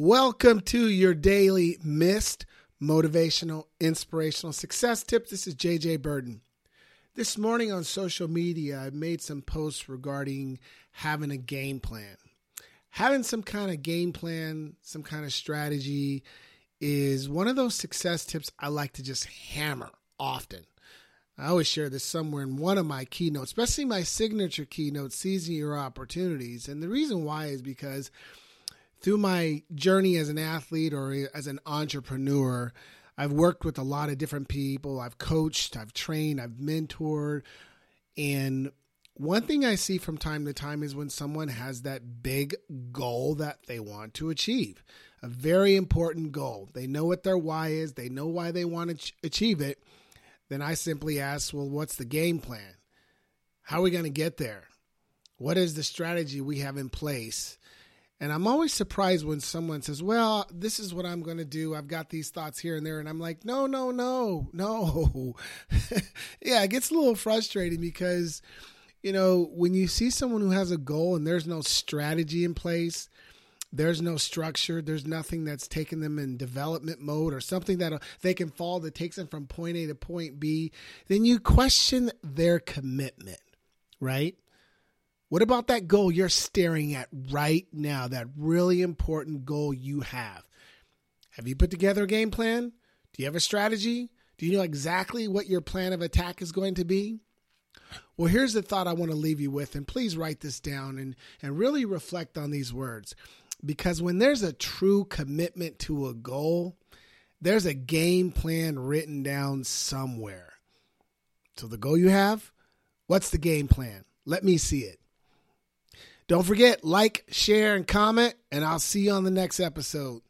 Welcome to your daily missed motivational, inspirational success tips. This is JJ Birden. This morning on social media, I made some posts regarding having a game plan. Having some kind of game plan, some kind of strategy is one of those success tips I like to just hammer often. I always share this somewhere in one of my keynotes, especially my signature keynote, Seizing Your Opportunities. And the reason why is because through my journey as an athlete or as an entrepreneur, I've worked with a lot of different people. I've coached, I've trained, I've mentored. And one thing I see from time to time is when someone has that big goal that they want to achieve, a very important goal. They know what their why is, they know why they want to achieve it. Then I simply ask, well, what's the game plan? How are we going to get there? What is the strategy we have in place? And I'm always surprised when someone says, Well, this is what I'm going to do. I've got these thoughts here and there. And I'm like, No, no, no, no. yeah, it gets a little frustrating because, you know, when you see someone who has a goal and there's no strategy in place, there's no structure, there's nothing that's taking them in development mode or something that uh, they can follow that takes them from point A to point B, then you question their commitment, right? What about that goal you're staring at right now, that really important goal you have? Have you put together a game plan? Do you have a strategy? Do you know exactly what your plan of attack is going to be? Well, here's the thought I want to leave you with, and please write this down and, and really reflect on these words. Because when there's a true commitment to a goal, there's a game plan written down somewhere. So, the goal you have, what's the game plan? Let me see it. Don't forget, like, share, and comment, and I'll see you on the next episode.